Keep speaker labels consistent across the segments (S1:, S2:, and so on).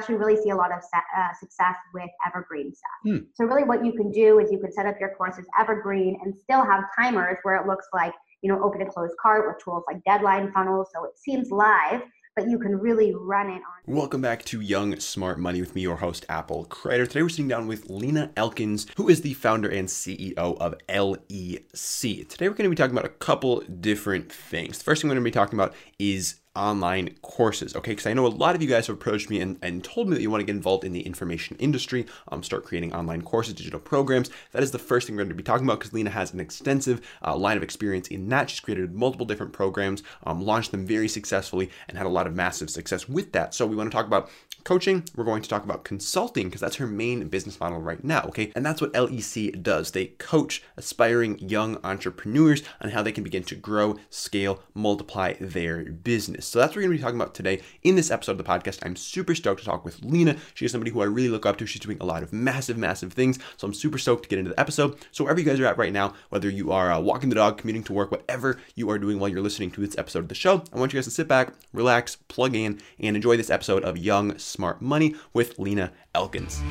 S1: actually really see a lot of uh, success with evergreen stuff. Hmm. So really what you can do is you can set up your courses evergreen and still have timers where it looks like, you know, open and close cart with tools like deadline funnels. So it seems live, but you can really run it on.
S2: Welcome back to Young Smart Money with me, your host, Apple Crater. Today we're sitting down with Lena Elkins, who is the founder and CEO of LEC. Today we're going to be talking about a couple different things. The first thing we're going to be talking about is online courses. Okay, because I know a lot of you guys have approached me and, and told me that you want to get involved in the information industry, um, start creating online courses, digital programs. That is the first thing we're going to be talking about because Lena has an extensive uh, line of experience in that. She's created multiple different programs, um, launched them very successfully, and had a lot of massive success with that. So we want to talk about coaching. We're going to talk about consulting because that's her main business model right now. Okay, and that's what LEC does. They coach aspiring young entrepreneurs on how they can begin to grow, scale, multiply their business business. So that's what we're going to be talking about today in this episode of the podcast. I'm super stoked to talk with Lena. She is somebody who I really look up to. She's doing a lot of massive, massive things. So I'm super stoked to get into the episode. So wherever you guys are at right now, whether you are uh, walking the dog, commuting to work, whatever you are doing while you're listening to this episode of the show, I want you guys to sit back, relax, plug in, and enjoy this episode of Young Smart Money with Lena Elkins.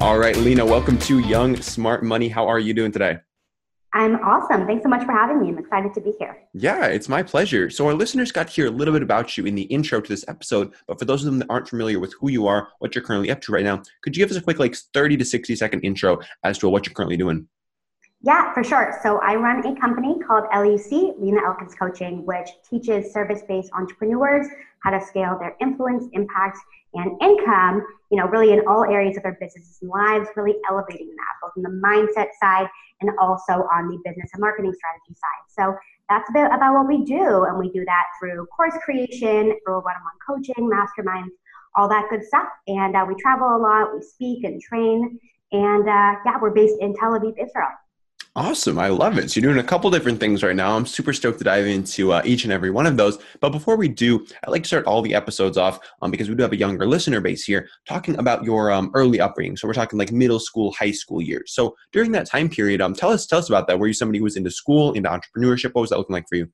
S2: All right, Lena, welcome to Young Smart Money. How are you doing today?
S1: I'm awesome. Thanks so much for having me. I'm excited to be here.
S2: Yeah, it's my pleasure. So, our listeners got to hear a little bit about you in the intro to this episode, but for those of them that aren't familiar with who you are, what you're currently up to right now, could you give us a quick, like 30 to 60 second intro as to what you're currently doing?
S1: Yeah, for sure. So I run a company called LEC, Lena Elkins Coaching, which teaches service-based entrepreneurs how to scale their influence, impact, and income, you know, really in all areas of their businesses and lives, really elevating that, both in the mindset side and also on the business and marketing strategy side. So that's a bit about what we do. And we do that through course creation, through one-on-one coaching, masterminds, all that good stuff. And uh, we travel a lot, we speak and train. And uh, yeah, we're based in Tel Aviv, Israel.
S2: Awesome. I love it. So you're doing a couple different things right now. I'm super stoked to dive into uh, each and every one of those. But before we do, I'd like to start all the episodes off um, because we do have a younger listener base here talking about your um, early upbringing. So we're talking like middle school, high school years. So during that time period, um, tell us tell us about that. Were you somebody who was into school, into entrepreneurship? What was that looking like for you?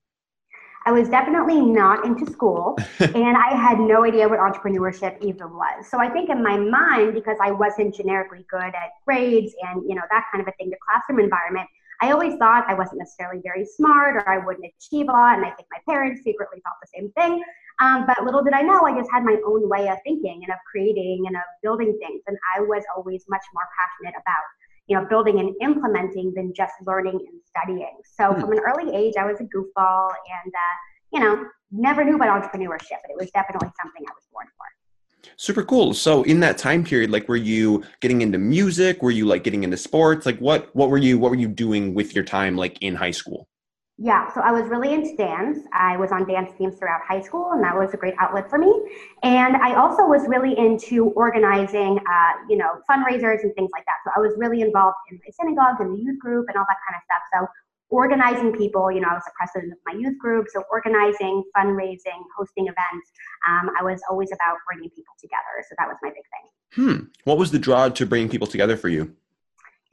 S1: I was definitely not into school and I had no idea what entrepreneurship even was. So I think in my mind, because I wasn't generically good at grades and you know that kind of a thing, the classroom environment, I always thought I wasn't necessarily very smart or I wouldn't achieve a lot. And I think my parents secretly thought the same thing. Um, but little did I know, I just had my own way of thinking and of creating and of building things. And I was always much more passionate about you know, building and implementing than just learning and studying. So mm-hmm. from an early age, I was a goofball and, uh, you know, never knew about entrepreneurship, but it was definitely something I was born for.
S2: Super cool. So in that time period, like, were you getting into music? Were you like getting into sports? Like, what what were you what were you doing with your time, like in high school?
S1: Yeah, so I was really into dance. I was on dance teams throughout high school, and that was a great outlet for me. And I also was really into organizing, uh, you know, fundraisers and things like that. So I was really involved in my synagogue and the youth group and all that kind of stuff. So organizing people, you know, I was the president of my youth group, so organizing, fundraising, hosting events. Um, I was always about bringing people together. So that was my big thing.
S2: Hmm. What was the draw to bring people together for you?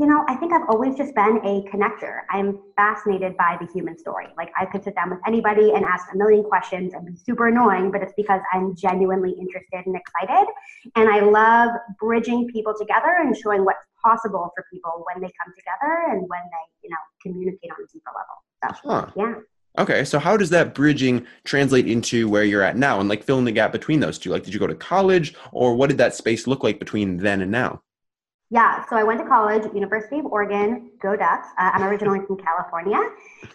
S1: You know, I think I've always just been a connector. I'm fascinated by the human story. Like I could sit down with anybody and ask a million questions and be super annoying, but it's because I'm genuinely interested and excited. And I love bridging people together and showing what's possible for people when they come together and when they, you know, communicate on a deeper level. So, huh. yeah.
S2: Okay, so how does that bridging translate into where you're at now and like fill in the gap between those two? Like, did you go to college or what did that space look like between then and now?
S1: Yeah, so I went to college, University of Oregon, go Ducks. Uh, I'm originally from California.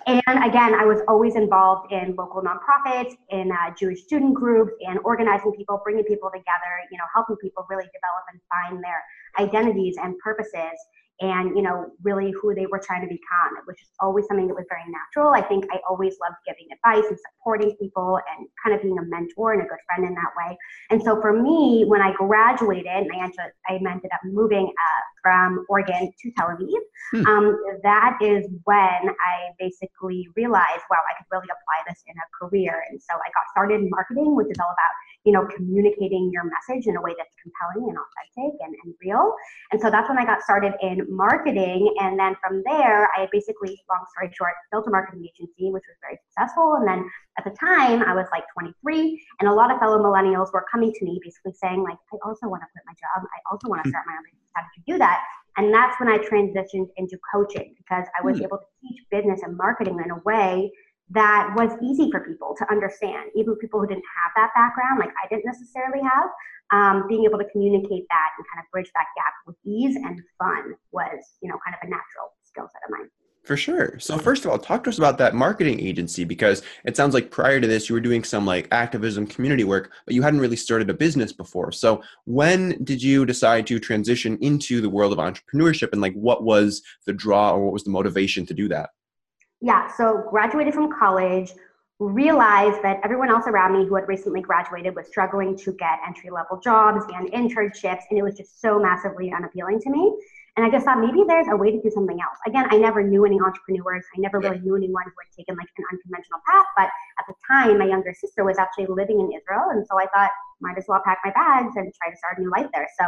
S1: And again, I was always involved in local nonprofits, in uh, Jewish student groups, and organizing people, bringing people together, you know, helping people really develop and find their identities and purposes and you know really who they were trying to become which is always something that was very natural i think i always loved giving advice and supporting people and kind of being a mentor and a good friend in that way and so for me when i graduated and i ended, I ended up moving uh, from oregon to tel aviv hmm. um, that is when i basically realized wow i could really apply this in a career and so i got started in marketing which is all about you know, communicating your message in a way that's compelling and authentic and, and real. And so that's when I got started in marketing. And then from there, I basically, long story short, built a marketing agency, which was very successful. And then at the time, I was like 23, and a lot of fellow millennials were coming to me basically saying, like, I also want to quit my job. I also want to start my own business. How did you do that? And that's when I transitioned into coaching because I was mm. able to teach business and marketing in a way that was easy for people to understand, even people who didn't have that background, like I didn't necessarily have. Um, being able to communicate that and kind of bridge that gap with ease and fun was, you know, kind of a natural skill set of mine.
S2: For sure. So first of all, talk to us about that marketing agency because it sounds like prior to this you were doing some like activism community work, but you hadn't really started a business before. So when did you decide to transition into the world of entrepreneurship and like what was the draw or what was the motivation to do that?
S1: Yeah, so graduated from college, realized that everyone else around me who had recently graduated was struggling to get entry level jobs and internships, and it was just so massively unappealing to me. And I just thought maybe there's a way to do something else. Again, I never knew any entrepreneurs. I never really knew anyone who had taken like an unconventional path. But at the time, my younger sister was actually living in Israel. And so I thought, might as well pack my bags and try to start a new life there. So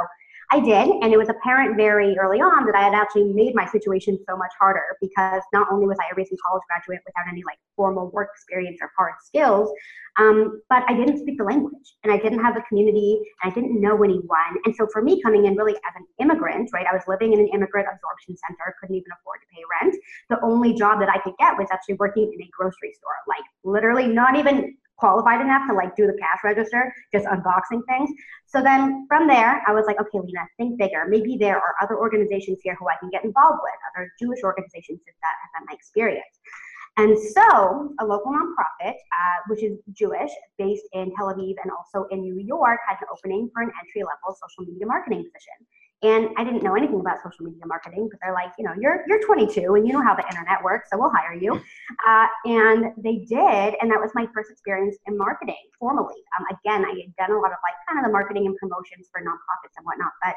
S1: I did, and it was apparent very early on that I had actually made my situation so much harder because not only was I a recent college graduate without any like formal work experience or hard skills, um, but I didn't speak the language and I didn't have a community and I didn't know anyone. And so for me, coming in really as an immigrant, right, I was living in an immigrant absorption center, couldn't even afford to pay rent. The only job that I could get was actually working in a grocery store, like literally not even qualified enough to like do the cash register, just unboxing things. So then from there, I was like, okay, Lena, think bigger. Maybe there are other organizations here who I can get involved with, other Jewish organizations that have had my experience. And so, a local nonprofit, uh, which is Jewish, based in Tel Aviv and also in New York, had an opening for an entry level social media marketing position. And I didn't know anything about social media marketing, but they're like, you know, you're you're 22 and you know how the internet works, so we'll hire you. Uh, and they did, and that was my first experience in marketing formally. Um, again, I had done a lot of like kind of the marketing and promotions for nonprofits and whatnot, but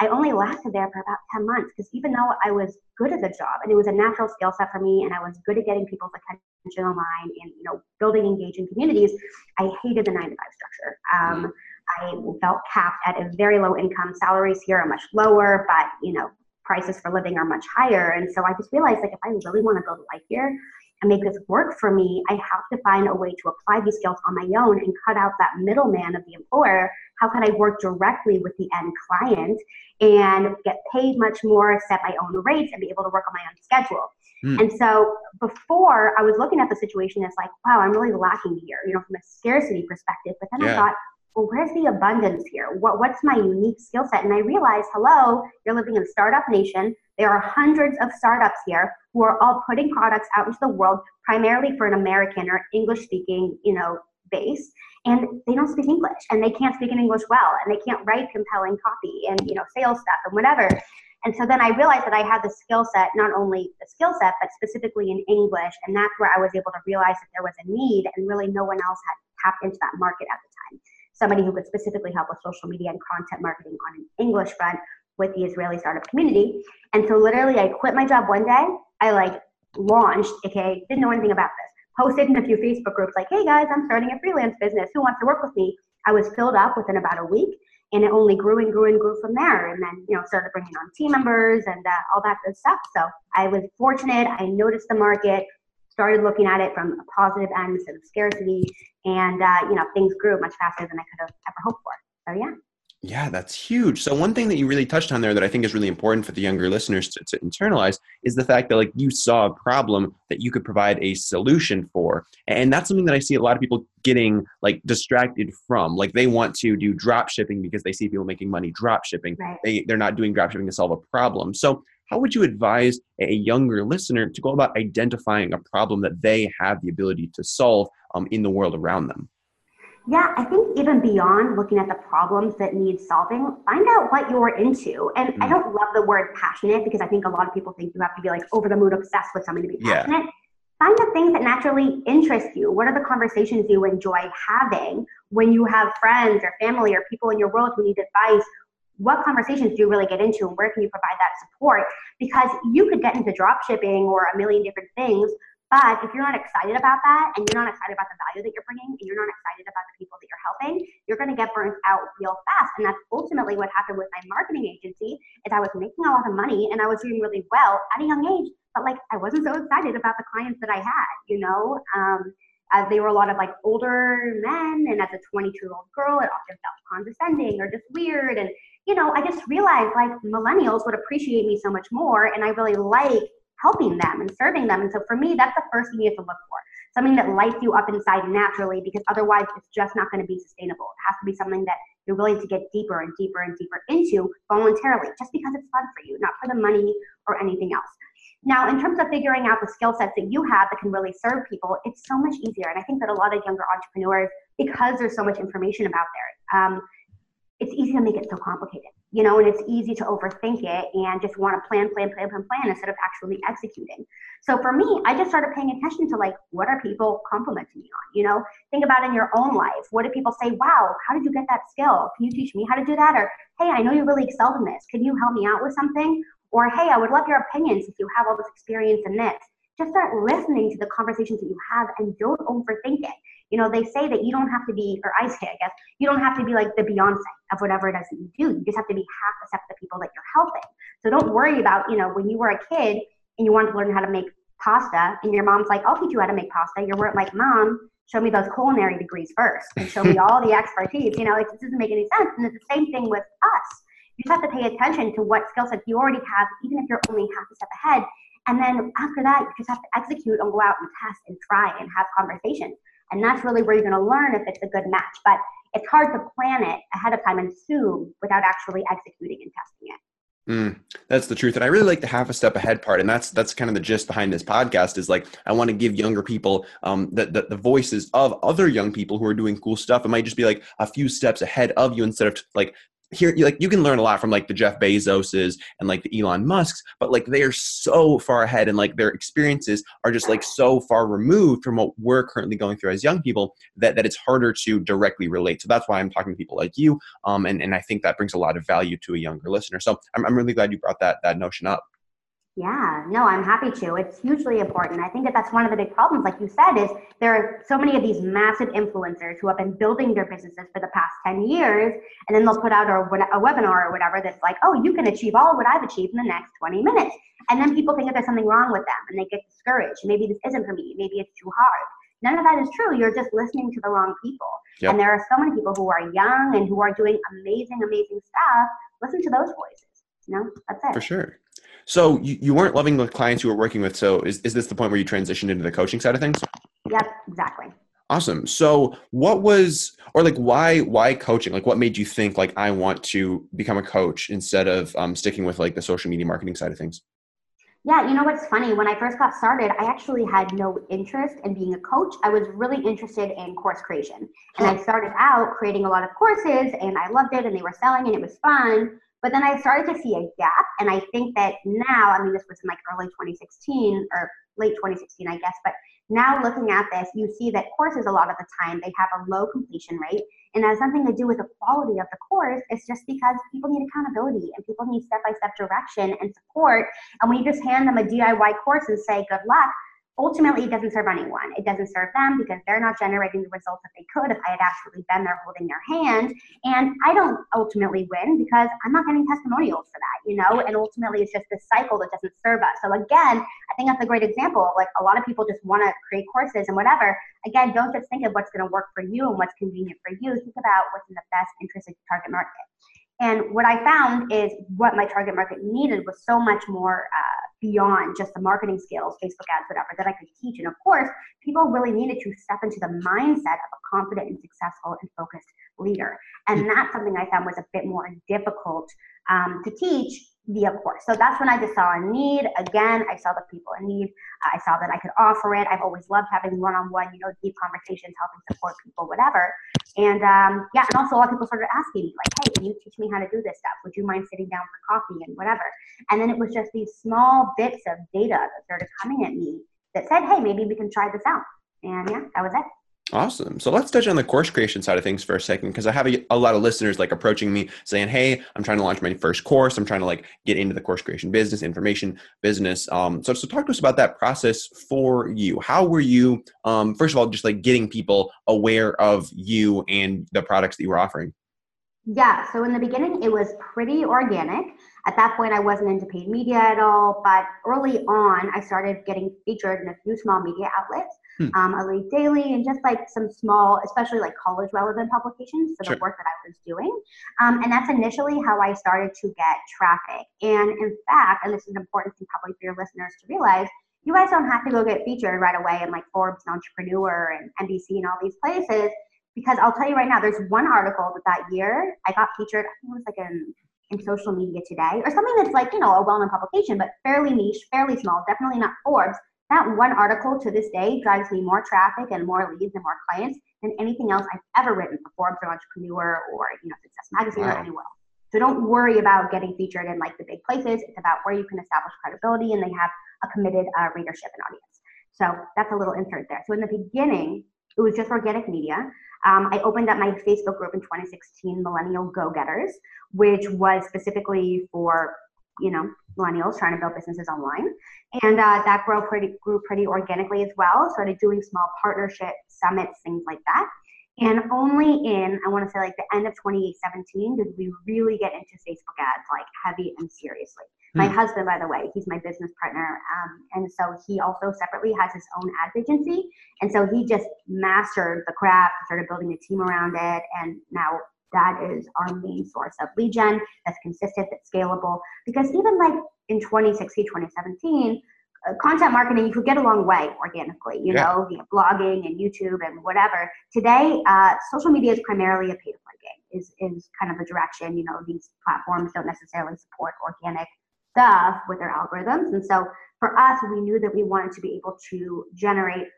S1: I only lasted there for about 10 months because even though I was good at the job and it was a natural skill set for me and I was good at getting people's attention online and you know building engaging communities, I hated the nine to five structure. Um, I felt capped at a very low income. Salaries here are much lower, but you know prices for living are much higher. And so I just realized like if I really want to build a life here, and make this work for me, I have to find a way to apply these skills on my own and cut out that middleman of the employer. How can I work directly with the end client and get paid much more, set my own rates, and be able to work on my own schedule? Mm. And so before I was looking at the situation as like, wow, I'm really lacking here, you know, from a scarcity perspective. But then yeah. I thought, well, where's the abundance here? What, what's my unique skill set? And I realized, hello, you're living in startup nation. There are hundreds of startups here who are all putting products out into the world primarily for an American or English speaking, you know, base. And they don't speak English and they can't speak in English well and they can't write compelling copy and, you know, sales stuff and whatever. And so then I realized that I had the skill set, not only the skill set, but specifically in English. And that's where I was able to realize that there was a need and really no one else had tapped into that market at the somebody who could specifically help with social media and content marketing on an English front with the Israeli startup community. And so literally I quit my job one day. I like launched, okay, didn't know anything about this. Posted in a few Facebook groups like, hey guys, I'm starting a freelance business. Who wants to work with me? I was filled up within about a week and it only grew and grew and grew from there. And then, you know, started bringing on team members and uh, all that good stuff. So I was fortunate. I noticed the market, started looking at it from a positive end instead of scarcity, and uh, you know things grew much faster than I could have ever hoped for. So yeah.
S2: Yeah, that's huge. So one thing that you really touched on there that I think is really important for the younger listeners to, to, internalize is the fact that like you saw a problem that you could provide a solution for. And that's something that I see a lot of people getting like distracted from. Like they want to do drop shipping because they see people making money drop shipping. Right. They they're not doing drop shipping to solve a problem. So how would you advise a younger listener to go about identifying a problem that they have the ability to solve um, in the world around them?
S1: Yeah, I think even beyond looking at the problems that need solving, find out what you're into. And mm. I don't love the word passionate because I think a lot of people think you have to be like over the moon obsessed with something to be passionate. Yeah. Find the things that naturally interest you. What are the conversations you enjoy having when you have friends or family or people in your world who need advice what conversations do you really get into and where can you provide that support? Because you could get into drop shipping or a million different things, But if you're not excited about that and you're not excited about the value that you're bringing and you're not excited about the people that you're helping, you're going to get burnt out real fast. And that's ultimately what happened with my marketing agency is I was making a lot of money and I was doing really well at a young age, but like I wasn't so excited about the clients that I had, you know? Um, as they were a lot of like older men and as a 22 year old girl it often felt condescending or just weird and you know i just realized like millennials would appreciate me so much more and i really like helping them and serving them. And so for me, that's the first thing you have to look for. Something that lights you up inside naturally because otherwise it's just not going to be sustainable. It has to be something that you're willing to get deeper and deeper and deeper into voluntarily, just because it's fun for you, not for the money or anything else. Now, in terms of figuring out the skill sets that you have that can really serve people, it's so much easier. And I think that a lot of younger entrepreneurs, because there's so much information about there, um, it's easy to make it so complicated, you know, and it's easy to overthink it and just want to plan, plan, plan, plan, plan instead of actually executing. So for me, I just started paying attention to like, what are people complimenting me on? You know, think about in your own life. What do people say? Wow, how did you get that skill? Can you teach me how to do that? Or, hey, I know you really excelled in this. Can you help me out with something? Or, hey, I would love your opinions if you have all this experience in this. Just start listening to the conversations that you have and don't overthink it. You know, they say that you don't have to be, or I say, I guess, you don't have to be like the Beyonce of whatever it is that you do. You just have to be half the step the people that you're helping. So don't worry about, you know, when you were a kid and you wanted to learn how to make pasta and your mom's like, I'll teach you how to make pasta. You weren't like, Mom, show me those culinary degrees first and show me all the expertise. You know, it just doesn't make any sense. And it's the same thing with us. You just have to pay attention to what skill sets you already have, even if you're only half a step ahead. And then after that, you just have to execute and go out and test and try and have conversations. And that's really where you're going to learn if it's a good match. But it's hard to plan it ahead of time and assume without actually executing and testing it.
S2: Mm, that's the truth, and I really like the half a step ahead part, and that's that's kind of the gist behind this podcast. Is like I want to give younger people um, the, the, the voices of other young people who are doing cool stuff. It might just be like a few steps ahead of you instead of like here like you can learn a lot from like the Jeff Bezoses and like the Elon Musks, but like they are so far ahead and like their experiences are just like so far removed from what we're currently going through as young people that, that it's harder to directly relate. So that's why I'm talking to people like you. Um, and, and I think that brings a lot of value to a younger listener. So I'm, I'm really glad you brought that that notion up.
S1: Yeah, no, I'm happy to. It's hugely important. I think that that's one of the big problems, like you said, is there are so many of these massive influencers who have been building their businesses for the past 10 years, and then they'll put out a, a webinar or whatever that's like, oh, you can achieve all what I've achieved in the next 20 minutes. And then people think that there's something wrong with them and they get discouraged. Maybe this isn't for me. Maybe it's too hard. None of that is true. You're just listening to the wrong people. Yep. And there are so many people who are young and who are doing amazing, amazing stuff. Listen to those voices. You know, that's it.
S2: For sure. So you, you weren't loving the clients you were working with. So is, is this the point where you transitioned into the coaching side of things?
S1: Yep, exactly.
S2: Awesome. So what was or like why why coaching? Like what made you think like I want to become a coach instead of um, sticking with like the social media marketing side of things?
S1: Yeah, you know what's funny? When I first got started, I actually had no interest in being a coach. I was really interested in course creation. And I started out creating a lot of courses and I loved it and they were selling and it was fun. But then I started to see a gap, and I think that now, I mean, this was in like early 2016 or late 2016, I guess, but now looking at this, you see that courses a lot of the time they have a low completion rate, and has nothing to do with the quality of the course. It's just because people need accountability and people need step-by-step direction and support. And when you just hand them a DIY course and say good luck, ultimately it doesn't serve anyone. It doesn't serve them because they're not generating the results that they could if I had actually been there holding their hand. And I don't ultimately win because I'm not getting testimonials for that, you know? And ultimately it's just this cycle that doesn't serve us. So again, I think that's a great example. Like a lot of people just want to create courses and whatever. Again, don't just think of what's going to work for you and what's convenient for you. Think about what's in the best interest of your target market. And what I found is what my target market needed was so much more uh, beyond just the marketing skills, Facebook ads, whatever, that I could teach. And of course, people really needed to step into the mindset of a confident and successful and focused leader. And that's something I found was a bit more difficult um, to teach via course. So that's when I just saw a need. Again, I saw the people in need. I saw that I could offer it. I've always loved having one-on-one, you know, deep conversations, helping support people, whatever. And um, yeah, and also a lot of people started asking me like, "Hey, can you teach me how to do this stuff? Would you mind sitting down for coffee and whatever?" And then it was just these small bits of data that started coming at me that said, "Hey, maybe we can try this out." And yeah, that was it.
S2: Awesome. So let's touch on the course creation side of things for a second, because I have a, a, lot of listeners like approaching me saying, "Hey, I'm trying to launch my first course. I'm trying to like get into the course creation business, information business." Um, so, so talk to us about that process for you. How were you, um, first of all, just like getting people aware of you and the products that you were offering?
S1: Yeah. So in the beginning, it was pretty organic. At that point, I wasn't into paid media at all. But early on, I started getting featured in a few small media outlets hmm. um, Elite Daily, and just like some small, especially like college relevant publications for the work that I was doing. Um, and that's initially how I started to get traffic. And in fact, and this is important thing probably for your listeners to realize, you guys don't have to go get featured right away in like Forbes and Entrepreneur and NBC and all these places. Because I'll tell you right now, there's one article that that year I got featured. I think it was like in in social media today or something that's like you know a well-known publication but fairly niche fairly small definitely not forbes that one article to this day drives me more traffic and more leads and more clients than anything else I've ever written for Forbes or Entrepreneur or you know Success Magazine wow. or anywhere else. So don't worry about getting featured in like the big places. It's about where you can establish credibility and they have a committed uh, readership and audience. So that's a little insert there. So in the beginning, it was just organic media. Um, I opened up my Facebook group in 2016, Millennial Go Getters, which was specifically for you know millennials trying to build businesses online. And uh, that grew pretty grew pretty organically as well started doing small partnership summits things like that. And only in i want to say like the end of 2017 did we really get into facebook ads like heavy and seriously my husband by the way he's my business partner um, and so he also separately has his own ads agency and so he just mastered the craft started building a team around it and now that is our main source of lead gen that's consistent, that's scalable. Because even like in 2016, 2017, uh, content marketing, you could get a long way organically, you yeah. know, via blogging and YouTube and whatever. Today, uh, social media is primarily a pay to play game, is, is kind of a direction, you know, these platforms don't necessarily support organic stuff with their algorithms. And so for us, we knew that we wanted to be able to generate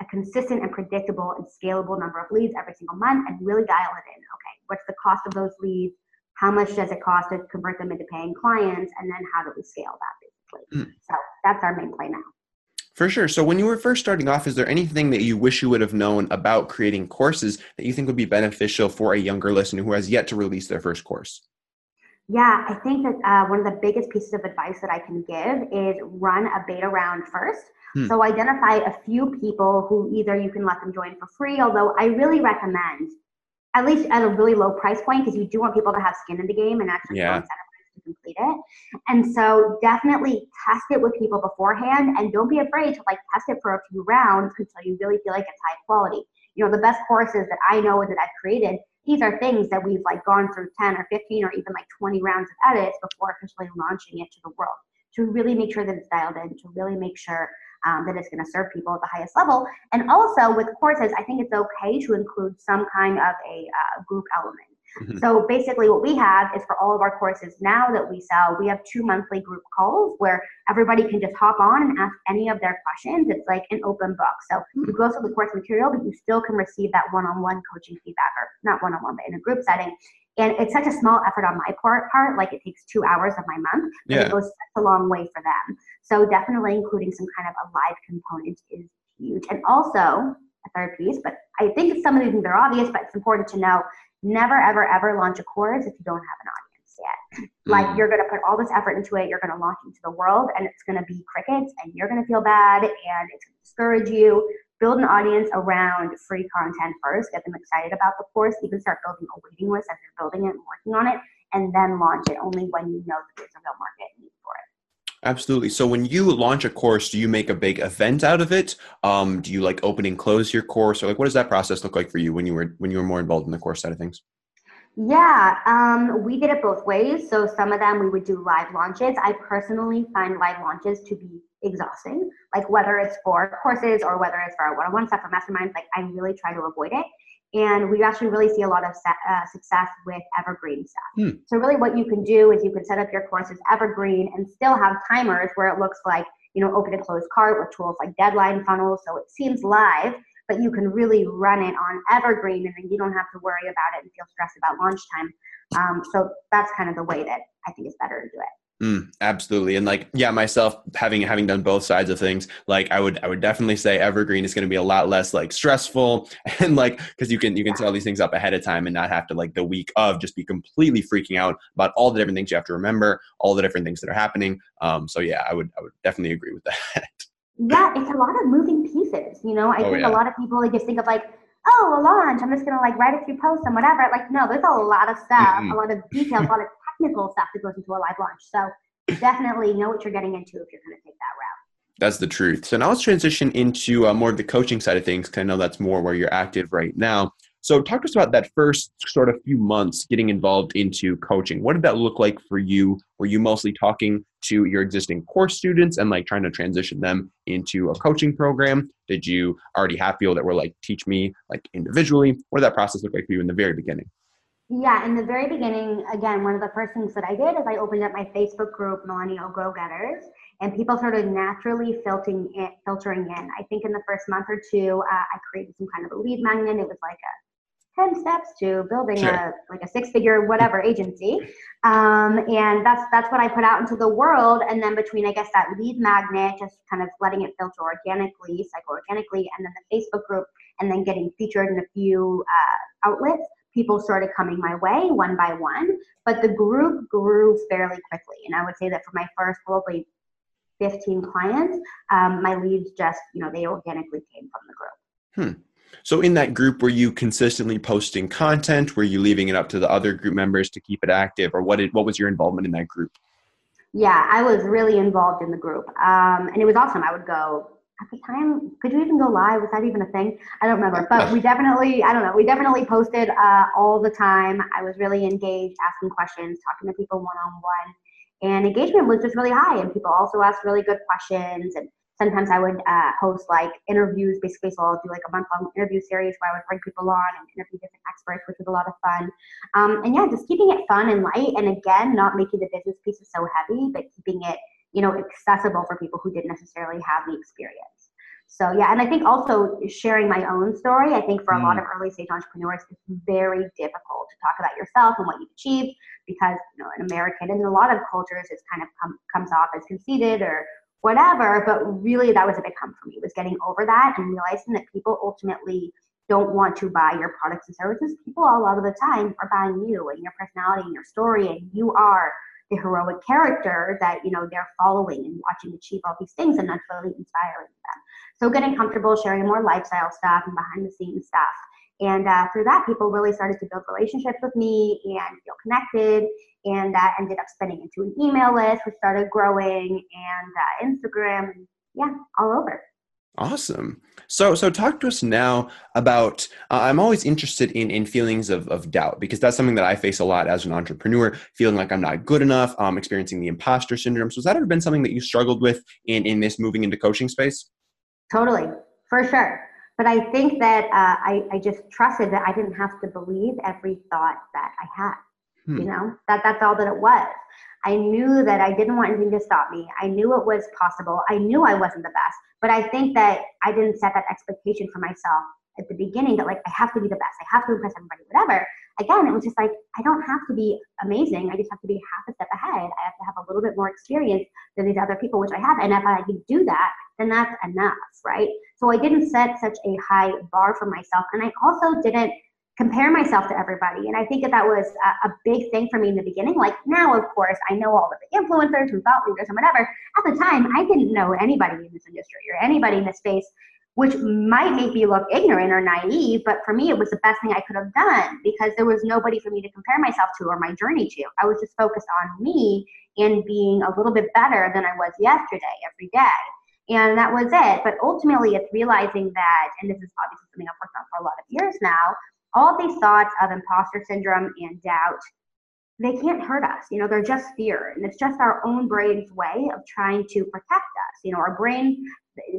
S1: a consistent and predictable and scalable number of leads every single month and really dial it in. Okay, what's the cost of those leads? How much does it cost to convert them into paying clients? And then how do we scale that basically? Mm. So that's our main play now.
S2: For sure. So when you were first starting off, is there anything that you wish you would have known about creating courses that you think would be beneficial for a younger listener who has yet to release their first course?
S1: Yeah, I think that uh, one of the biggest pieces of advice that I can give is run a beta round first. Hmm. So identify a few people who either you can let them join for free, although I really recommend, at least at a really low price point, because you do want people to have skin in the game and actually yeah. feel incentivized to complete it. And so definitely test it with people beforehand and don't be afraid to like test it for a few rounds until you really feel like it's high quality. You know, the best courses that I know that I've created these are things that we've like gone through 10 or 15 or even like 20 rounds of edits before officially launching it to the world to really make sure that it's dialed in to really make sure um, that it's going to serve people at the highest level. And also with courses i think it's okay to include some kind of a uh, group element Mm-hmm. So basically, what we have is for all of our courses now that we sell, we have two monthly group calls where everybody can just hop on and ask any of their questions. It's like an open book. So mm-hmm. you go through the course material, but you still can receive that one on one coaching feedback, or not one on one, but in a group setting. And it's such a small effort on my part, part like it takes two hours of my month, but yeah. it goes such a long way for them. So definitely including some kind of a live component is huge. And also, a third piece, but I think some of these things are obvious, but it's important to know never, ever, ever launch a course if you don't have an audience yet. Like mm. you're going to put all this effort into it, you're going to launch into the world, and it's going to be crickets, and you're going to feel bad, and it's going to discourage you. Build an audience around free content first. Get them excited about the course. even start building a waiting list as you're building it and working on it, and then launch it only when you know that there's a real market need for it.
S2: Absolutely. So when you launch a course, do you make a big event out of it? Um, do you like open and close your course, or like what does that process look like for you when you were when you were more involved in the course side of things?
S1: Yeah, um, we did it both ways. So some of them we would do live launches. I personally find live launches to be exhausting. Like whether it's for courses or whether it's for one-on-one stuff or masterminds, like I really try to avoid it and we actually really see a lot of uh, success with evergreen stuff. Hmm. So really what you can do is you can set up your courses evergreen and still have timers where it looks like, you know, open and close cart with tools like deadline funnels. So it seems live, but you can really run it on evergreen and then you don't have to worry about it and feel stressed about launch time. Um, so that's kind of the way that I think is better to do it.
S2: Mm, absolutely. And like, yeah, myself having having done both sides of things, like I would I would definitely say evergreen is going to be a lot less like stressful and like because you can you can set all these things up ahead of time and not have to like the week of just be completely freaking out about all the different things you have to remember, all the different things that are happening. Um, so yeah, I would I would definitely agree with that.
S1: Yeah, it's a lot of moving pieces. You know, I oh, think yeah. a lot of people they just think of like, oh, a launch. I'm just gonna like write a few posts and whatever. Like, no, there's a lot of stuff, mm-hmm. a lot of details, a lot of technical stuff that goes into a live launch. So definitely know what you're getting into if you're going to take that route.
S2: That's the truth. So now let's transition into uh, more of the coaching side of things because I know that's more where you're active right now. So talk to us about that first sort of few months getting involved into coaching. What did that look like for you? Were you mostly talking to your existing course students and like trying to transition them into a coaching program? Did you already have people that were like, teach me like individually? What did that process look like for you in the very beginning?
S1: Yeah, in the very beginning, again, one of the first things that I did is I opened up my Facebook group, Millennial Go Getters, and people started naturally filtering in, filtering in. I think in the first month or two, uh, I created some kind of a lead magnet. It was like a 10 steps to building sure. a like a six figure whatever agency um, and that's that's what i put out into the world and then between i guess that lead magnet just kind of letting it filter organically cycle organically and then the facebook group and then getting featured in a few uh, outlets people started coming my way one by one, but the group grew fairly quickly. And I would say that for my first probably 15 clients, um, my leads just, you know, they organically came from the
S2: group. Hmm. So in that group, were you consistently posting content? Were you leaving it up to the other group members to keep it active, or what? Did, what was your involvement in that group?
S1: Yeah, I was really involved in the group, um, and it was awesome. I would go at the time, could you even go live? Was that even a thing? I don't remember, but we definitely, I don't know, we definitely posted uh, all the time. I was really engaged, asking questions, talking to people one on one, and engagement was just really high. And people also asked really good questions. And sometimes I would uh, host like interviews, basically. So I'll do like a month long interview series where I would bring people on and interview different experts, which was a lot of fun. Um, and yeah, just keeping it fun and light. And again, not making the business pieces so heavy, but keeping it you know accessible for people who didn't necessarily have the experience so yeah and i think also sharing my own story i think for a lot mm. of early stage entrepreneurs it's very difficult to talk about yourself and what you've achieved because you know an american and in a lot of cultures it's kind of come, comes off as conceited or whatever but really that was a big hump for me was getting over that and realizing that people ultimately don't want to buy your products and services people a lot of the time are buying you and your personality and your story and you are the heroic character that you know they're following and watching achieve all these things and that's really inspiring them. So getting comfortable sharing more lifestyle stuff and behind the scenes stuff. And uh, through that people really started to build relationships with me and feel connected and that ended up spinning into an email list which started growing and uh, instagram yeah all over
S2: Awesome. So, so talk to us now about. Uh, I'm always interested in in feelings of of doubt because that's something that I face a lot as an entrepreneur, feeling like I'm not good enough, um, experiencing the imposter syndrome. So, has that ever been something that you struggled with in in this moving into coaching space?
S1: Totally, for sure. But I think that uh, I I just trusted that I didn't have to believe every thought that I had. Hmm. You know that that's all that it was. I knew that I didn't want anything to stop me. I knew it was possible. I knew I wasn't the best, but I think that I didn't set that expectation for myself at the beginning that like I have to be the best. I have to impress everybody, whatever. Again, it was just like I don't have to be amazing. I just have to be half a step ahead. I have to have a little bit more experience than these other people, which I have. And if I can do that, then that's enough, right? So I didn't set such a high bar for myself, and I also didn't compare myself to everybody. And I think that that was a, a, big thing for me in the beginning. Like now, of course, I know all the influencers and thought leaders and whatever. At the time, I didn't know anybody in this industry or anybody in this space, which might make me look ignorant or naive. But for me, it was the best thing I could have done because there was nobody for me to compare myself to or my journey to. I was just focused on me and being a little bit better than I was yesterday every day. And that was it. But ultimately, it's realizing that, and this is obviously something I've worked on for a lot of years now, all these thoughts of imposter syndrome and doubt they can't hurt us. You know they're just fear and it's just our own brain's way of trying to protect us. You know our brain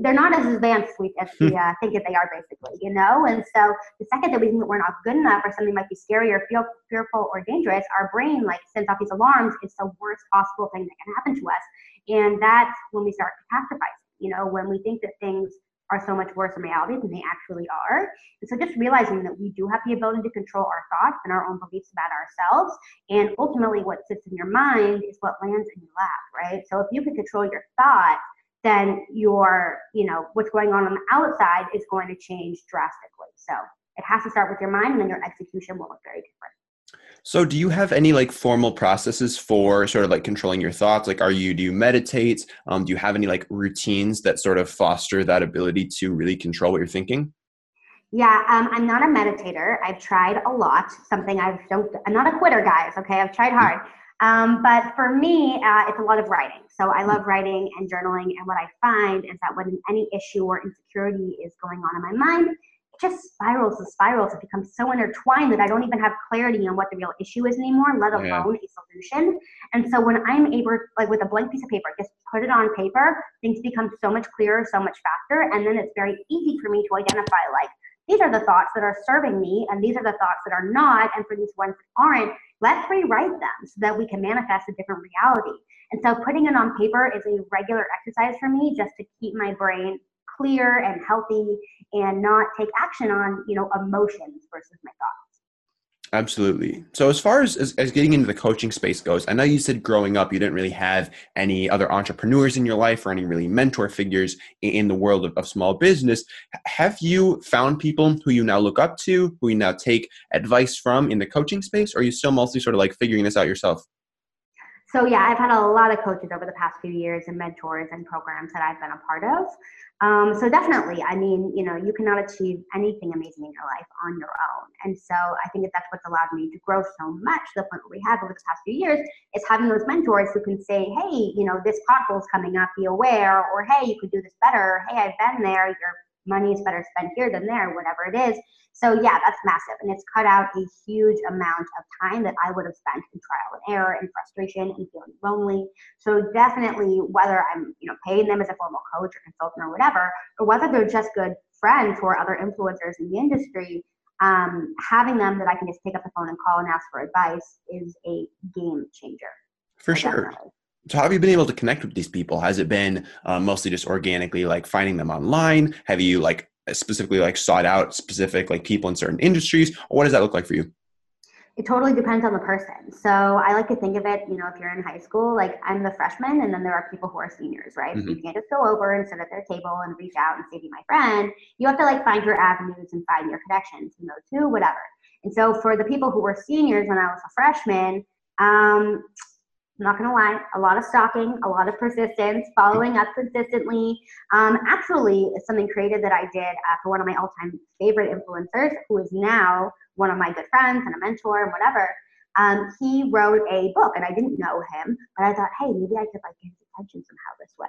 S1: they're not as advanced as we uh, think that they are basically you know? And so the second that we think that we're not good enough or something might be scary or feel fearful or dangerous our brain like sends off these alarms. It's the worst possible thing that can happen to us. And that's when we start catastrophizing you know? When we think that things are so much worse in reality than they actually are. And so just realizing that we do have the ability to control our thoughts and our own beliefs about ourselves. And ultimately, what sits in your mind is what lands in your lap, right? So if you can control your thoughts, then your, you know, what's going on on the outside is going to change drastically. So it has to start with your mind, and then your execution will look very different.
S2: So, do you have any like formal processes for sort of like controlling your thoughts? Like, are you do you meditate? Um, do you have any like routines that sort of foster that ability to really control what you're thinking?
S1: Yeah, um, I'm not a meditator. I've tried a lot. Something I've don't. I'm not a quitter, guys. Okay, I've tried hard. Um, but for me, uh, it's a lot of writing. So I love writing and journaling. And what I find is that when any issue or insecurity is going on in my mind, just spirals and spirals. It becomes so intertwined that I don't even have clarity on what the real issue is anymore, let alone yeah. a solution. And so when I'm able, like with a blank piece of paper, just put it on paper, things become so much clearer, so much faster. And then it's very easy for me to identify like, these are the thoughts that are serving me, and these are the thoughts that are not. And for these ones that aren't, let's rewrite them so that we can manifest a different reality. And so putting it on paper is a regular exercise for me just to keep my brain clear and healthy and not take action on you know emotions versus my thoughts
S2: Absolutely. So, as far as, as, as, getting into the coaching space goes, I know you said growing up you didn't really have any other entrepreneurs in your life or any really mentor figures in, the world of, of small business. Have you found people who you now look up to, who you now take advice from in the coaching space, or are you still mostly sort of like figuring this out yourself?
S1: So, yeah, I've had a lot of coaches over the past few years and mentors and programs that I've been a part of. Um, so definitely, I mean, you know, you cannot achieve anything amazing in your life on your own. And so I think that that's what's allowed me to grow so much to the point where we have over the past few years is having those mentors who can say, hey, you know, this pothole's coming up, be aware, or hey, you could do this better. Hey, I've been there. Your money is better spent here than there, whatever it is. So yeah, that's massive. And it's cut out a huge amount of time that I would have spent in trial and error and frustration and feeling lonely. So definitely whether I'm, you know, paying them as a formal coach or consultant or whatever, or whether they're just good friends or other influencers in the industry, um, having them that I can just pick up the phone and call and ask for advice is a game changer.
S2: For sure. Definitely. So, how have you been able to connect with these people? Has it been uh, mostly just organically, like finding them online? Have you like specifically like sought out specific like people in certain industries? Or what does that look like for you?
S1: It totally depends on the person. So i like to think of it you know if you're in high school like i'm the freshman and then there are people who are seniors right? Mm-hmm. so you can't just go over and sit at their table and reach out and say be my friend. You have to like find your avenues and find your connections you know to whatever. And so for the people who were seniors when i was a freshman um, I'm not gonna lie, a lot of stalking, a lot of persistence, following up consistently. Um, actually, something creative that I did uh, for one of my all-time favorite influencers, who is now one of my good friends and a mentor and whatever. Um, he wrote a book, and I didn't know him, but I thought, hey, maybe I could like get his attention somehow this way.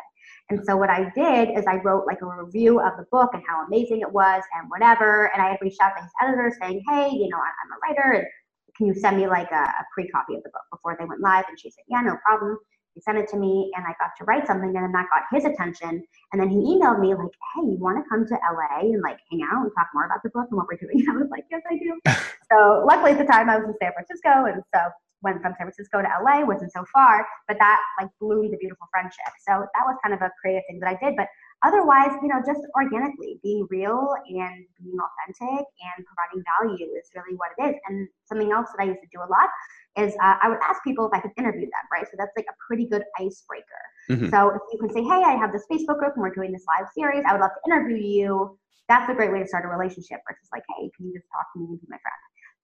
S1: And so what I did is I wrote like a review of the book and how amazing it was and whatever. And I had reached out to his editor saying, hey, you know, I'm a writer and can you send me like a, a pre copy of the book before they went live? And she said, yeah, no problem. He sent it to me and I got to write something and then that got his attention. And then he emailed me like, hey, you want to come to LA and like hang out and talk more about the book and what we're doing? I was like, yes, I do. so luckily at the time I was in San Francisco. And so went from San Francisco to LA, wasn't so far, but that like bloomed the beautiful friendship. So that was kind of a creative thing that I did. But otherwise, you know, just organically being real and being authentic and providing value is really what it is. And something else that I used to do a lot is uh, I would ask people if I could interview them, right? So that's like a pretty good icebreaker. Mm-hmm. So if you can say, hey, I have this Facebook group and we're doing this live series, I would love to interview you. That's a great way to start a relationship versus like, hey, can you just talk to me and be my friend?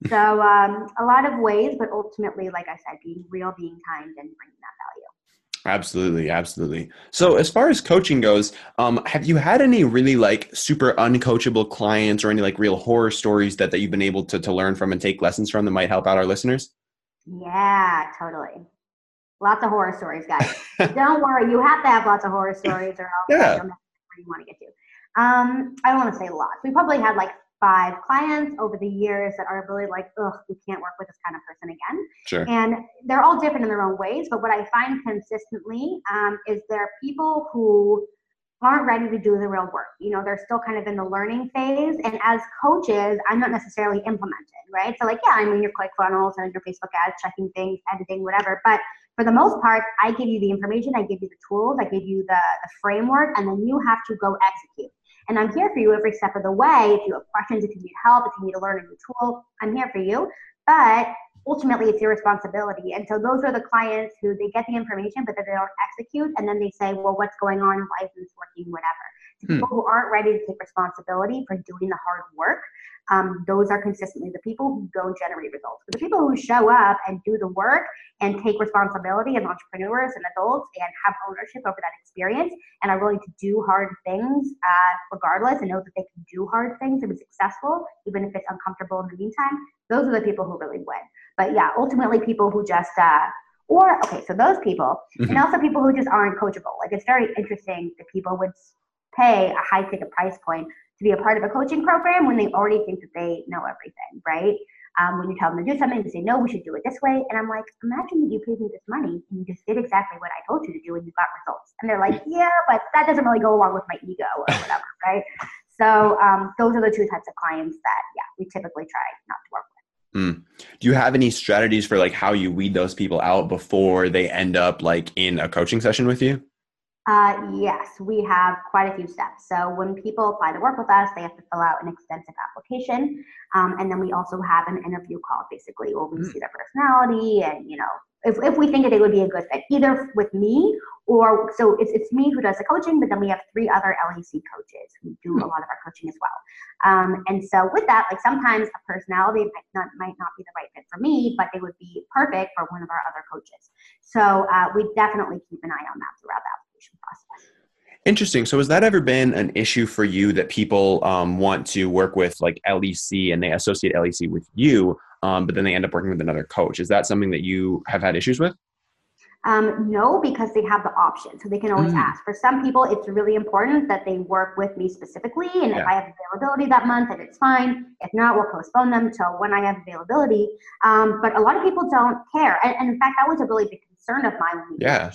S1: So um, a lot of ways, but ultimately, like I said, being real, being kind, and bringing that value.
S2: Absolutely, absolutely. So, as far as coaching goes, um, have you had any really like super uncoachable clients or any like real horror stories that, that you've been able to, to learn from and take lessons from that might help out our listeners?
S1: Yeah, totally. Lots of horror stories, guys. don't worry, you have to have lots of horror stories or else yeah. where you want to get to. Um, I don't want to say lots. We probably had like five clients over the years that are really like, ugh, we can't work with this kind of person again.
S2: Sure.
S1: And they're all different in their own ways, but what I find consistently um, is there are people who aren't ready to do the real work. You know, they're still kind of in the learning phase. And as coaches, I'm not necessarily implemented, right? So, like, yeah, I'm in your ClickFunnels and your Facebook ads, checking things, editing, whatever. But for the most part, I give you the information, I give you the tools, I give you the, the framework, and then you have to go execute. And I'm here for you every step of the way. If you have questions, if you need help, if you need to learn a new tool, I'm here for you. But ultimately it's your responsibility. And so those are the clients who they get the information, but then they don't execute. And then they say, well, what's going on? Why isn't this working? Whatever. Hmm. People who aren't ready to take responsibility for doing the hard work, um, those are consistently the people who don't generate results. But the people who show up and do the work and take responsibility as entrepreneurs and adults and have ownership over that experience and are willing to do hard things uh, regardless and know that they can do hard things and be successful, even if it's uncomfortable in the meantime, those are the people who really win. But yeah, ultimately, people who just, uh, or okay, so those people, mm-hmm. and also people who just aren't coachable. Like it's very interesting that people would pay a high ticket price point to be a part of a coaching program when they already think that they know everything, right? Um, when you tell them to do something, they say, no, we should do it this way. And I'm like, imagine that you paid me this money and you just did exactly what I told you to do and you got results. And they're like, yeah, but that doesn't really go along with my ego or whatever, right? So um, those are the two types of clients that, yeah, we typically try not to work with.
S2: Mm. Do you have any strategies for like how you weed those people out before they end up like in a coaching session with you?
S1: Uh, yes, we have quite a few steps. So when people apply to work with us, they have to fill out an extensive application, um, and then we also have an interview call, basically, where we mm. see their personality and you know if, if we think that they would be a good fit, either with me or so it's, it's me who does the coaching, but then we have three other LEC coaches who do a hmm. lot of our coaching as well. Um, and so with that, like sometimes a personality might not, might not be the right fit for me, but they would be perfect for one of our other coaches. So uh, we definitely keep an eye on that throughout the application process.
S2: Interesting. So, has that ever been an issue for you that people um, want to work with like LEC and they associate LEC with you, um, but then they end up working with another coach? Is that something that you have had issues with?
S1: Um, no, because they have the option. So they can always mm. ask. For some people, it's really important that they work with me specifically. And yeah. if I have availability that month, then it's fine. If not, we'll postpone them till when I have availability. Um, but a lot of people don't care. And, and, in fact, that was a really big concern of mine when we
S2: yeah.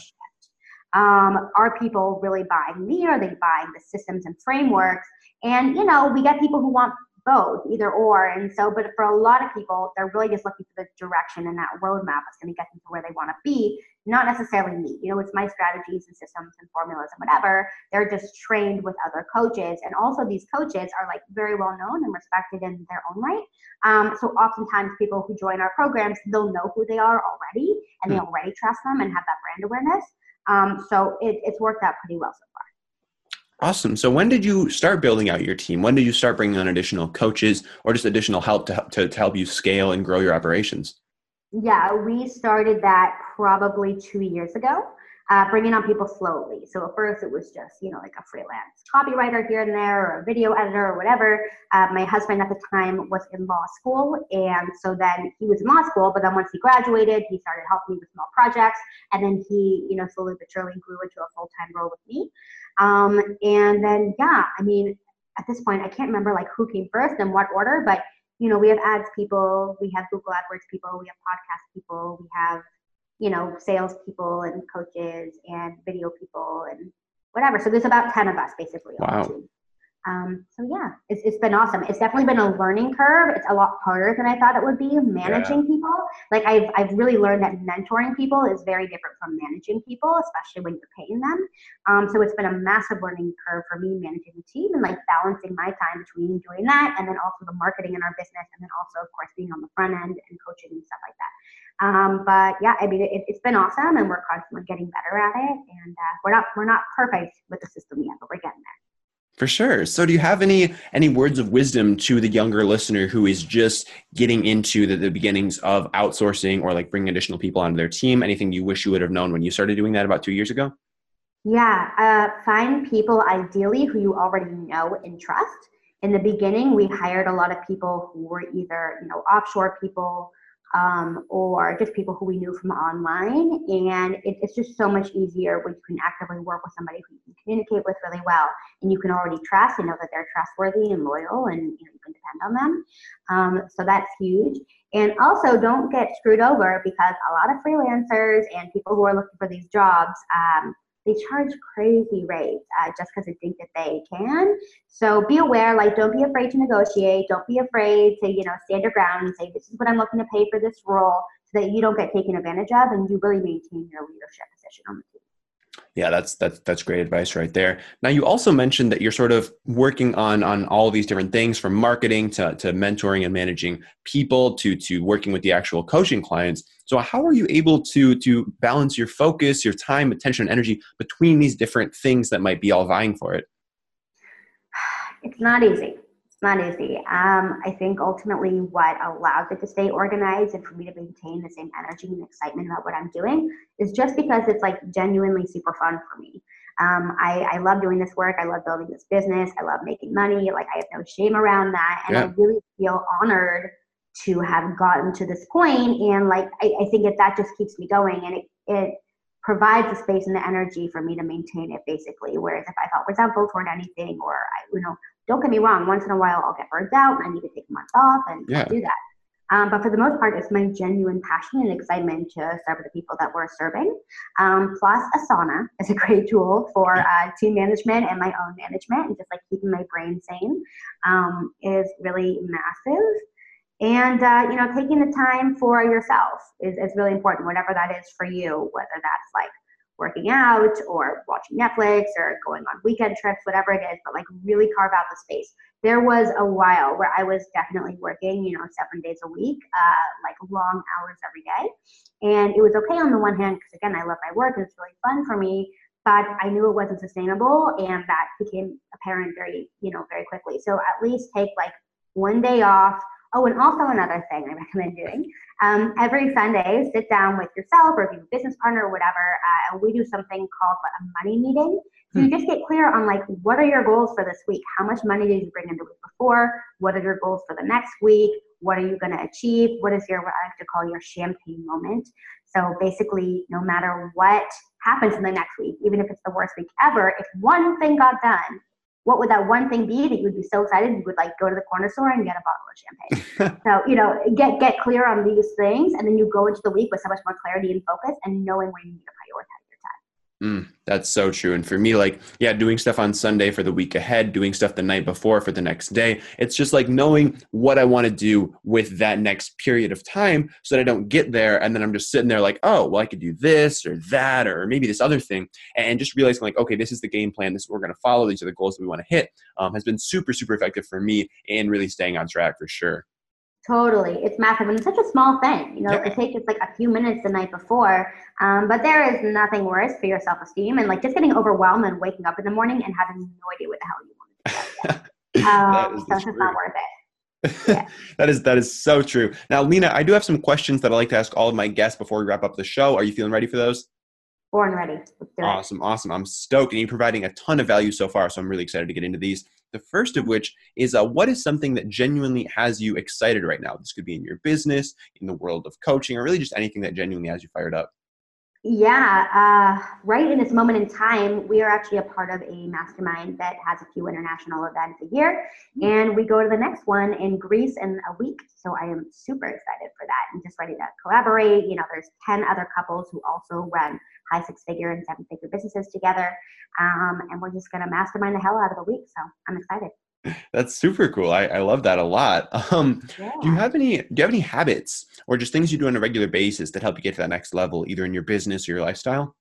S1: Um, are people really buying me? Are they buying the systems and frameworks? And, you know, we get people who want both, either or. And so, but for a lot of people, they're really just looking for the direction and that roadmap that's going to get them to where they want to be, not necessarily me. You know, it's my strategies and systems and formulas and whatever. They're just trained with other coaches. And also, these coaches are like very well known and respected in their own right. Um, so, oftentimes, people who join our programs, they'll know who they are already and they hmm. already trust them and have that brand awareness. Um, so, it, it's worked out pretty well so far.
S2: Awesome. So when did you start building out your team? When did you start bringing on additional coaches or just additional help to, to, to help you scale and grow your operations?
S1: Yeah, we started that probably two years ago, uh, bringing on people slowly. So at first it was just, you know, like a freelance copywriter here and there or a video editor or whatever. Uh, my husband at the time was in law school. And so then he was in law school, but then once he graduated, he started helping me with small projects. And then he, you know, slowly but surely grew into a full time role with me. Um, and then, yeah, I mean, at this point, I can't remember like who came first and what order, but you know, we have ads people, we have Google AdWords people, we have podcast people, we have, you know, sales people and coaches and video people and whatever. So there's about 10 of us basically.
S2: Wow.
S1: Um, so yeah, it's, it's been awesome. It's definitely been a learning curve. It's a lot harder than I thought it would be managing yeah. people. Like I've, I've really learned that mentoring people is very different from managing people, especially when you're paying them. Um, so it's been a massive learning curve for me managing the team and like balancing my time between doing that and then also the marketing in our business and then also of course being on the front end and coaching and stuff like that. Um, but yeah, I mean, it, has been awesome and we're constantly getting better at it. And uh, we're not, we're not perfect with the system yet, but we're getting there.
S2: For sure. So, do you have any any words of wisdom to the younger listener who is just getting into the, the beginnings of outsourcing or like bringing additional people onto their team? Anything you wish you would have known when you started doing that about two years ago?
S1: Yeah, uh, find people ideally who you already know and trust. In the beginning, we hired a lot of people who were either you know offshore people um, or just people who we knew from online. And it, it's just so much easier when you can actively work with somebody who you can communicate with really well and you can already trust and know that they're trustworthy and loyal and you, know, you can depend on them. Um, so that's huge. And also, don't get screwed over because a lot of freelancers and people who are looking for these jobs. Um, they charge crazy rates uh, just because they think that they can. So be aware, like don't be afraid to negotiate. Don't be afraid to, you know, stand your ground and say, this is what I'm looking to pay for this role so that you don't get taken advantage of and you really maintain your leadership position on the team.
S2: Yeah, that's that's that's great advice right there. Now you also mentioned that you're sort of working on on all these different things from marketing to, to mentoring and managing people to to working with the actual coaching clients. So how are you able to to balance your focus, your time, attention, and energy between these different things that might be all vying for it?
S1: It's not easy not easy. Um, I think ultimately what allows it to stay organized and for me to maintain the same energy and excitement about what I'm doing is just because it's like genuinely super fun for me. Um, I, I love doing this work. I love building this business. I love making money. Like I have no shame around that. And yeah. I really feel honored to have gotten to this point. And like, I, I think that that just keeps me going and it, it provides the space and the energy for me to maintain it basically. Whereas if I felt resentful toward anything or I, you know, don't get me wrong, once in a while I'll get burnt out and I need to take a month off and yeah. do that. Um, but for the most part, it's my genuine passion and excitement to serve the people that we're serving. Um, plus, Asana is a great tool for uh, team management and my own management, and just like keeping my brain sane um, is really massive. And uh, you know, taking the time for yourself is, is really important, whatever that is for you. Whether that's like working out or watching Netflix or going on weekend trips, whatever it is, but like really carve out the space. There was a while where I was definitely working, you know, seven days a week, uh, like long hours every day. And it was okay on the one hand, because again, I love my work it's really fun for me, but I knew it wasn't sustainable and that became apparent very, you know, very quickly. So at least take like one day off. Oh, and also another thing I recommend doing um, every Sunday, sit down with yourself or if you have a business partner or whatever, uh, and we do something called a money meeting. So you hmm. just get clear on like what are your goals for this week? How much money did you bring in the week before? What are your goals for the next week? What are you going to achieve? What is your what I like to call your champagne moment? So basically, no matter what happens in the next week, even if it's the worst week ever, if one thing got done, what would that one thing be that you would be so excited you would like go to the corner store and get a bottle of champagne? So you know get get clear on these things and then you go into the week with so much more clarity and focus and knowing where you need to prioritize
S2: Mm, that's so true. And for me, like, yeah, doing stuff on Sunday for the week ahead, doing stuff the night before for the next day. It's just like knowing what I want to do with that next period of time so that I don't get there. And then I'm just sitting there like, oh, well, I could do this or that or maybe this other thing. And just realizing, like, okay, this is the game plan. This is what we're going to follow. These are the goals that we want to hit um, has been super, super effective for me and really staying on track for sure.
S1: Totally. It's massive. And it's such a small thing. You know, yeah. it takes just like a few minutes the night before. Um, but there is nothing worse for your self esteem and like just getting overwhelmed and waking up in the morning and having no idea what the hell you want to do. um, so it's just not worth it.
S2: Yeah. that is that is so true. Now, Lena, I do have some questions that I like to ask all of my guests before we wrap up the show. Are you feeling ready for those?
S1: Born ready.
S2: Awesome, awesome. I'm stoked, and you're providing a ton of value so far. So I'm really excited to get into these. The first of which is uh, what is something that genuinely has you excited right now? This could be in your business, in the world of coaching, or really just anything that genuinely has you fired up.
S1: Yeah, uh, right in this moment in time, we are actually a part of a mastermind that has a few international events a year, and we go to the next one in Greece in a week. So I am super excited for that and just ready to collaborate. You know, there's 10 other couples who also run high six figure and seven figure businesses together, um, and we're just going to mastermind the hell out of the week. So I'm excited.
S2: That's super cool. I, I love that a lot. Um, yeah. Do you have any? Do you have any habits or just things you do on a regular basis that help you get to that next level, either in your business or your lifestyle?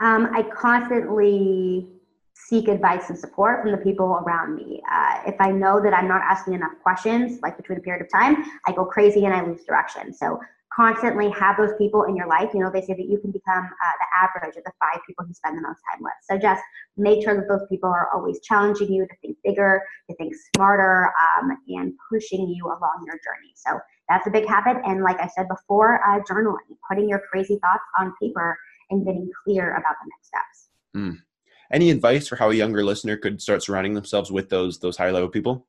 S1: Um, I constantly seek advice and support from the people around me. Uh, if I know that I'm not asking enough questions, like between a period of time, I go crazy and I lose direction. So constantly have those people in your life. You know, they say that you can become uh, the average of the five people you spend the most time with. So just make sure that those people are always challenging you to think bigger, to think smarter, um, and pushing you along your journey. So that's a big habit. And like I said before, uh, journaling, putting your crazy thoughts on paper and getting clear about the next steps.
S2: Mm. Any advice for how a younger listener could start surrounding themselves with those those high level people?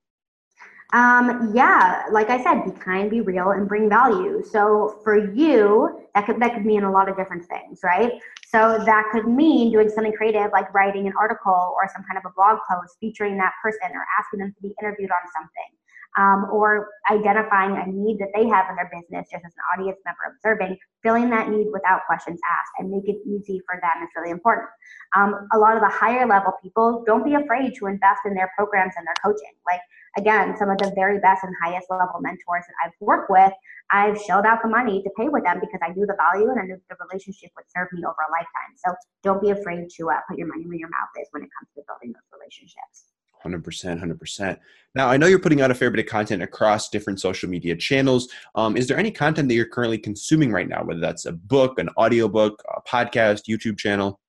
S1: Um, yeah, like I said, be kind, be real, and bring value. So for you, that could that could mean a lot of different things, right? So that could mean doing something creative, like writing an article or some kind of a blog post featuring that person or asking them to be interviewed on something. Um, or identifying a need that they have in their business just as an audience member observing, filling that need without questions asked and make it easy for them is really important. Um, a lot of the higher level people don't be afraid to invest in their programs and their coaching. Like again, some of the very best and highest level mentors that I've worked with, I've shelled out the money to pay with them because I knew the value and I knew the relationship would serve me over a lifetime. So don't be afraid to uh, put your money where your mouth is when it comes to building those relationships.
S2: 100% 100% now i know you're putting out a fair bit of content across different social media channels. Um, is there any content that you're currently consuming right now whether that's a book an audiobook a podcast youtube channel?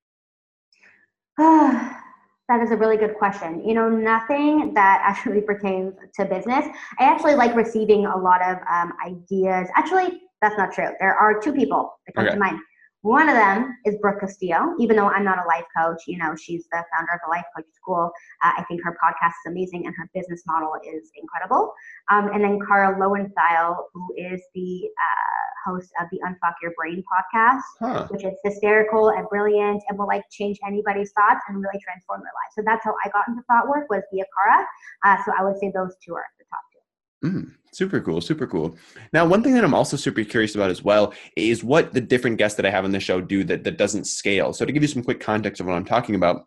S1: That is a really good question. You know nothing that actually pertains to business. I actually like receiving a lot of um, ideas. Actually that's not true. There are two people that come okay. to mind one of them is Brooke Castillo. Even though I'm not a life coach, you know, she's the founder of the Life Coach School. Uh, I think her podcast is amazing and her business model is incredible. Um, and then Kara Loewentheil, who is the uh, host of the Unfuck Your Brain podcast, huh. which is hysterical and brilliant and will like change anybody's thoughts and really transform their life. So that's how I got into thought work was via Kara. Uh, so I would say those two are at the top.
S2: Mm. Super cool, super cool. Now, one thing that I'm also super curious about as well is what the different guests that I have on the show do that, that doesn't scale. So, to give you some quick context of what I'm talking about,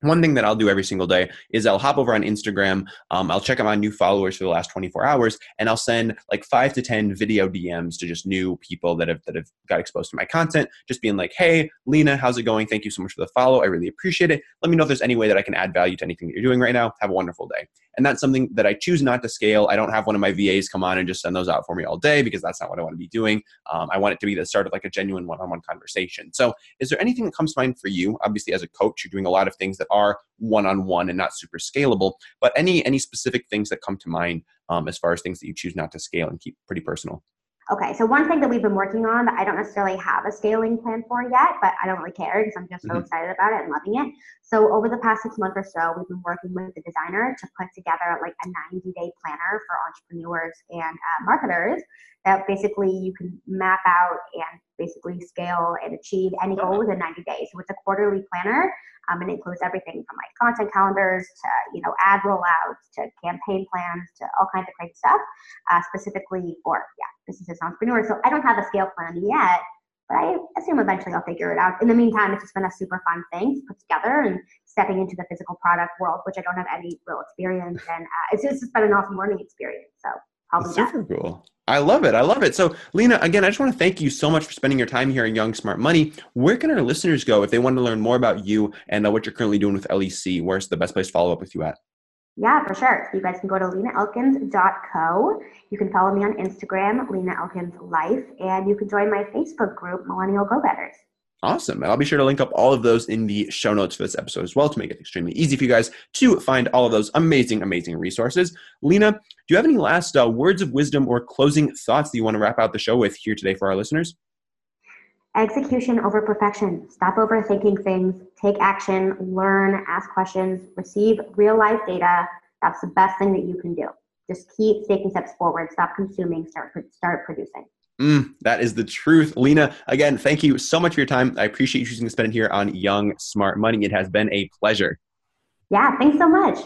S2: one thing that I'll do every single day is I'll hop over on Instagram. Um, I'll check out my new followers for the last 24 hours, and I'll send like five to 10 video DMs to just new people that have that have got exposed to my content. Just being like, "Hey, Lena, how's it going? Thank you so much for the follow. I really appreciate it. Let me know if there's any way that I can add value to anything that you're doing right now. Have a wonderful day." And that's something that I choose not to scale. I don't have one of my VAs come on and just send those out for me all day because that's not what I want to be doing. Um, I want it to be the start of like a genuine one-on-one conversation. So, is there anything that comes to mind for you? Obviously, as a coach, you're doing a lot of things that are one-on-one and not super scalable but any any specific things that come to mind um, as far as things that you choose not to scale and keep pretty personal
S1: Okay, so one thing that we've been working on that I don't necessarily have a scaling plan for yet, but I don't really care because I'm just so mm-hmm. excited about it and loving it. So over the past six months or so, we've been working with the designer to put together like a 90 day planner for entrepreneurs and uh, marketers that basically you can map out and basically scale and achieve any goal within 90 days. So it's a quarterly planner um, and it includes everything from like content calendars to you know ad rollouts to campaign plans to all kinds of great stuff, uh, specifically for yeah businesses and entrepreneurs. So I don't have a scale plan yet, but I assume eventually I'll figure it out. In the meantime, it's just been a super fun thing to put together and stepping into the physical product world, which I don't have any real experience in. Uh, it's just been an awesome learning experience. So probably
S2: super cool. I love it. I love it. So, Lena, again, I just want to thank you so much for spending your time here in Young Smart Money. Where can our listeners go if they want to learn more about you and uh, what you're currently doing with LEC? Where's the best place to follow up with you at?
S1: Yeah, for sure. So you guys can go to lenaelkins.co. You can follow me on Instagram, Lena Elkins Life, and you can join my Facebook group, Millennial Go Getters.
S2: Awesome. And I'll be sure to link up all of those in the show notes for this episode as well to make it extremely easy for you guys to find all of those amazing, amazing resources. Lena, do you have any last uh, words of wisdom or closing thoughts that you want to wrap out the show with here today for our listeners?
S1: Execution over perfection. Stop overthinking things, take action, learn, ask questions, receive real life data. That's the best thing that you can do. Just keep taking steps forward. Stop consuming, start, start producing.
S2: Mm, that is the truth. Lena, again, thank you so much for your time. I appreciate you choosing to spend it here on Young Smart Money. It has been a pleasure.
S1: Yeah, thanks so much.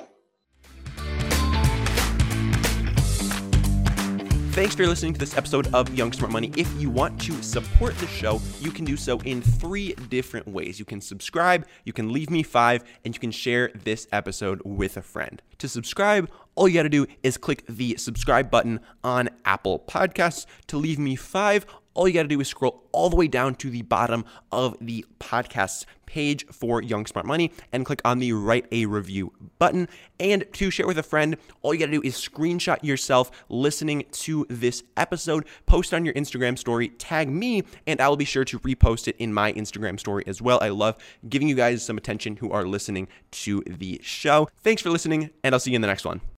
S2: Thanks for listening to this episode of Young Smart Money. If you want to support the show, you can do so in three different ways. You can subscribe, you can leave me five, and you can share this episode with a friend. To subscribe, all you got to do is click the subscribe button on Apple Podcasts. To leave me five, all you got to do is scroll all the way down to the bottom of the podcast page for Young Smart Money and click on the write a review button. And to share with a friend, all you got to do is screenshot yourself listening to this episode, post on your Instagram story, tag me, and I will be sure to repost it in my Instagram story as well. I love giving you guys some attention who are listening to the show. Thanks for listening, and I'll see you in the next one.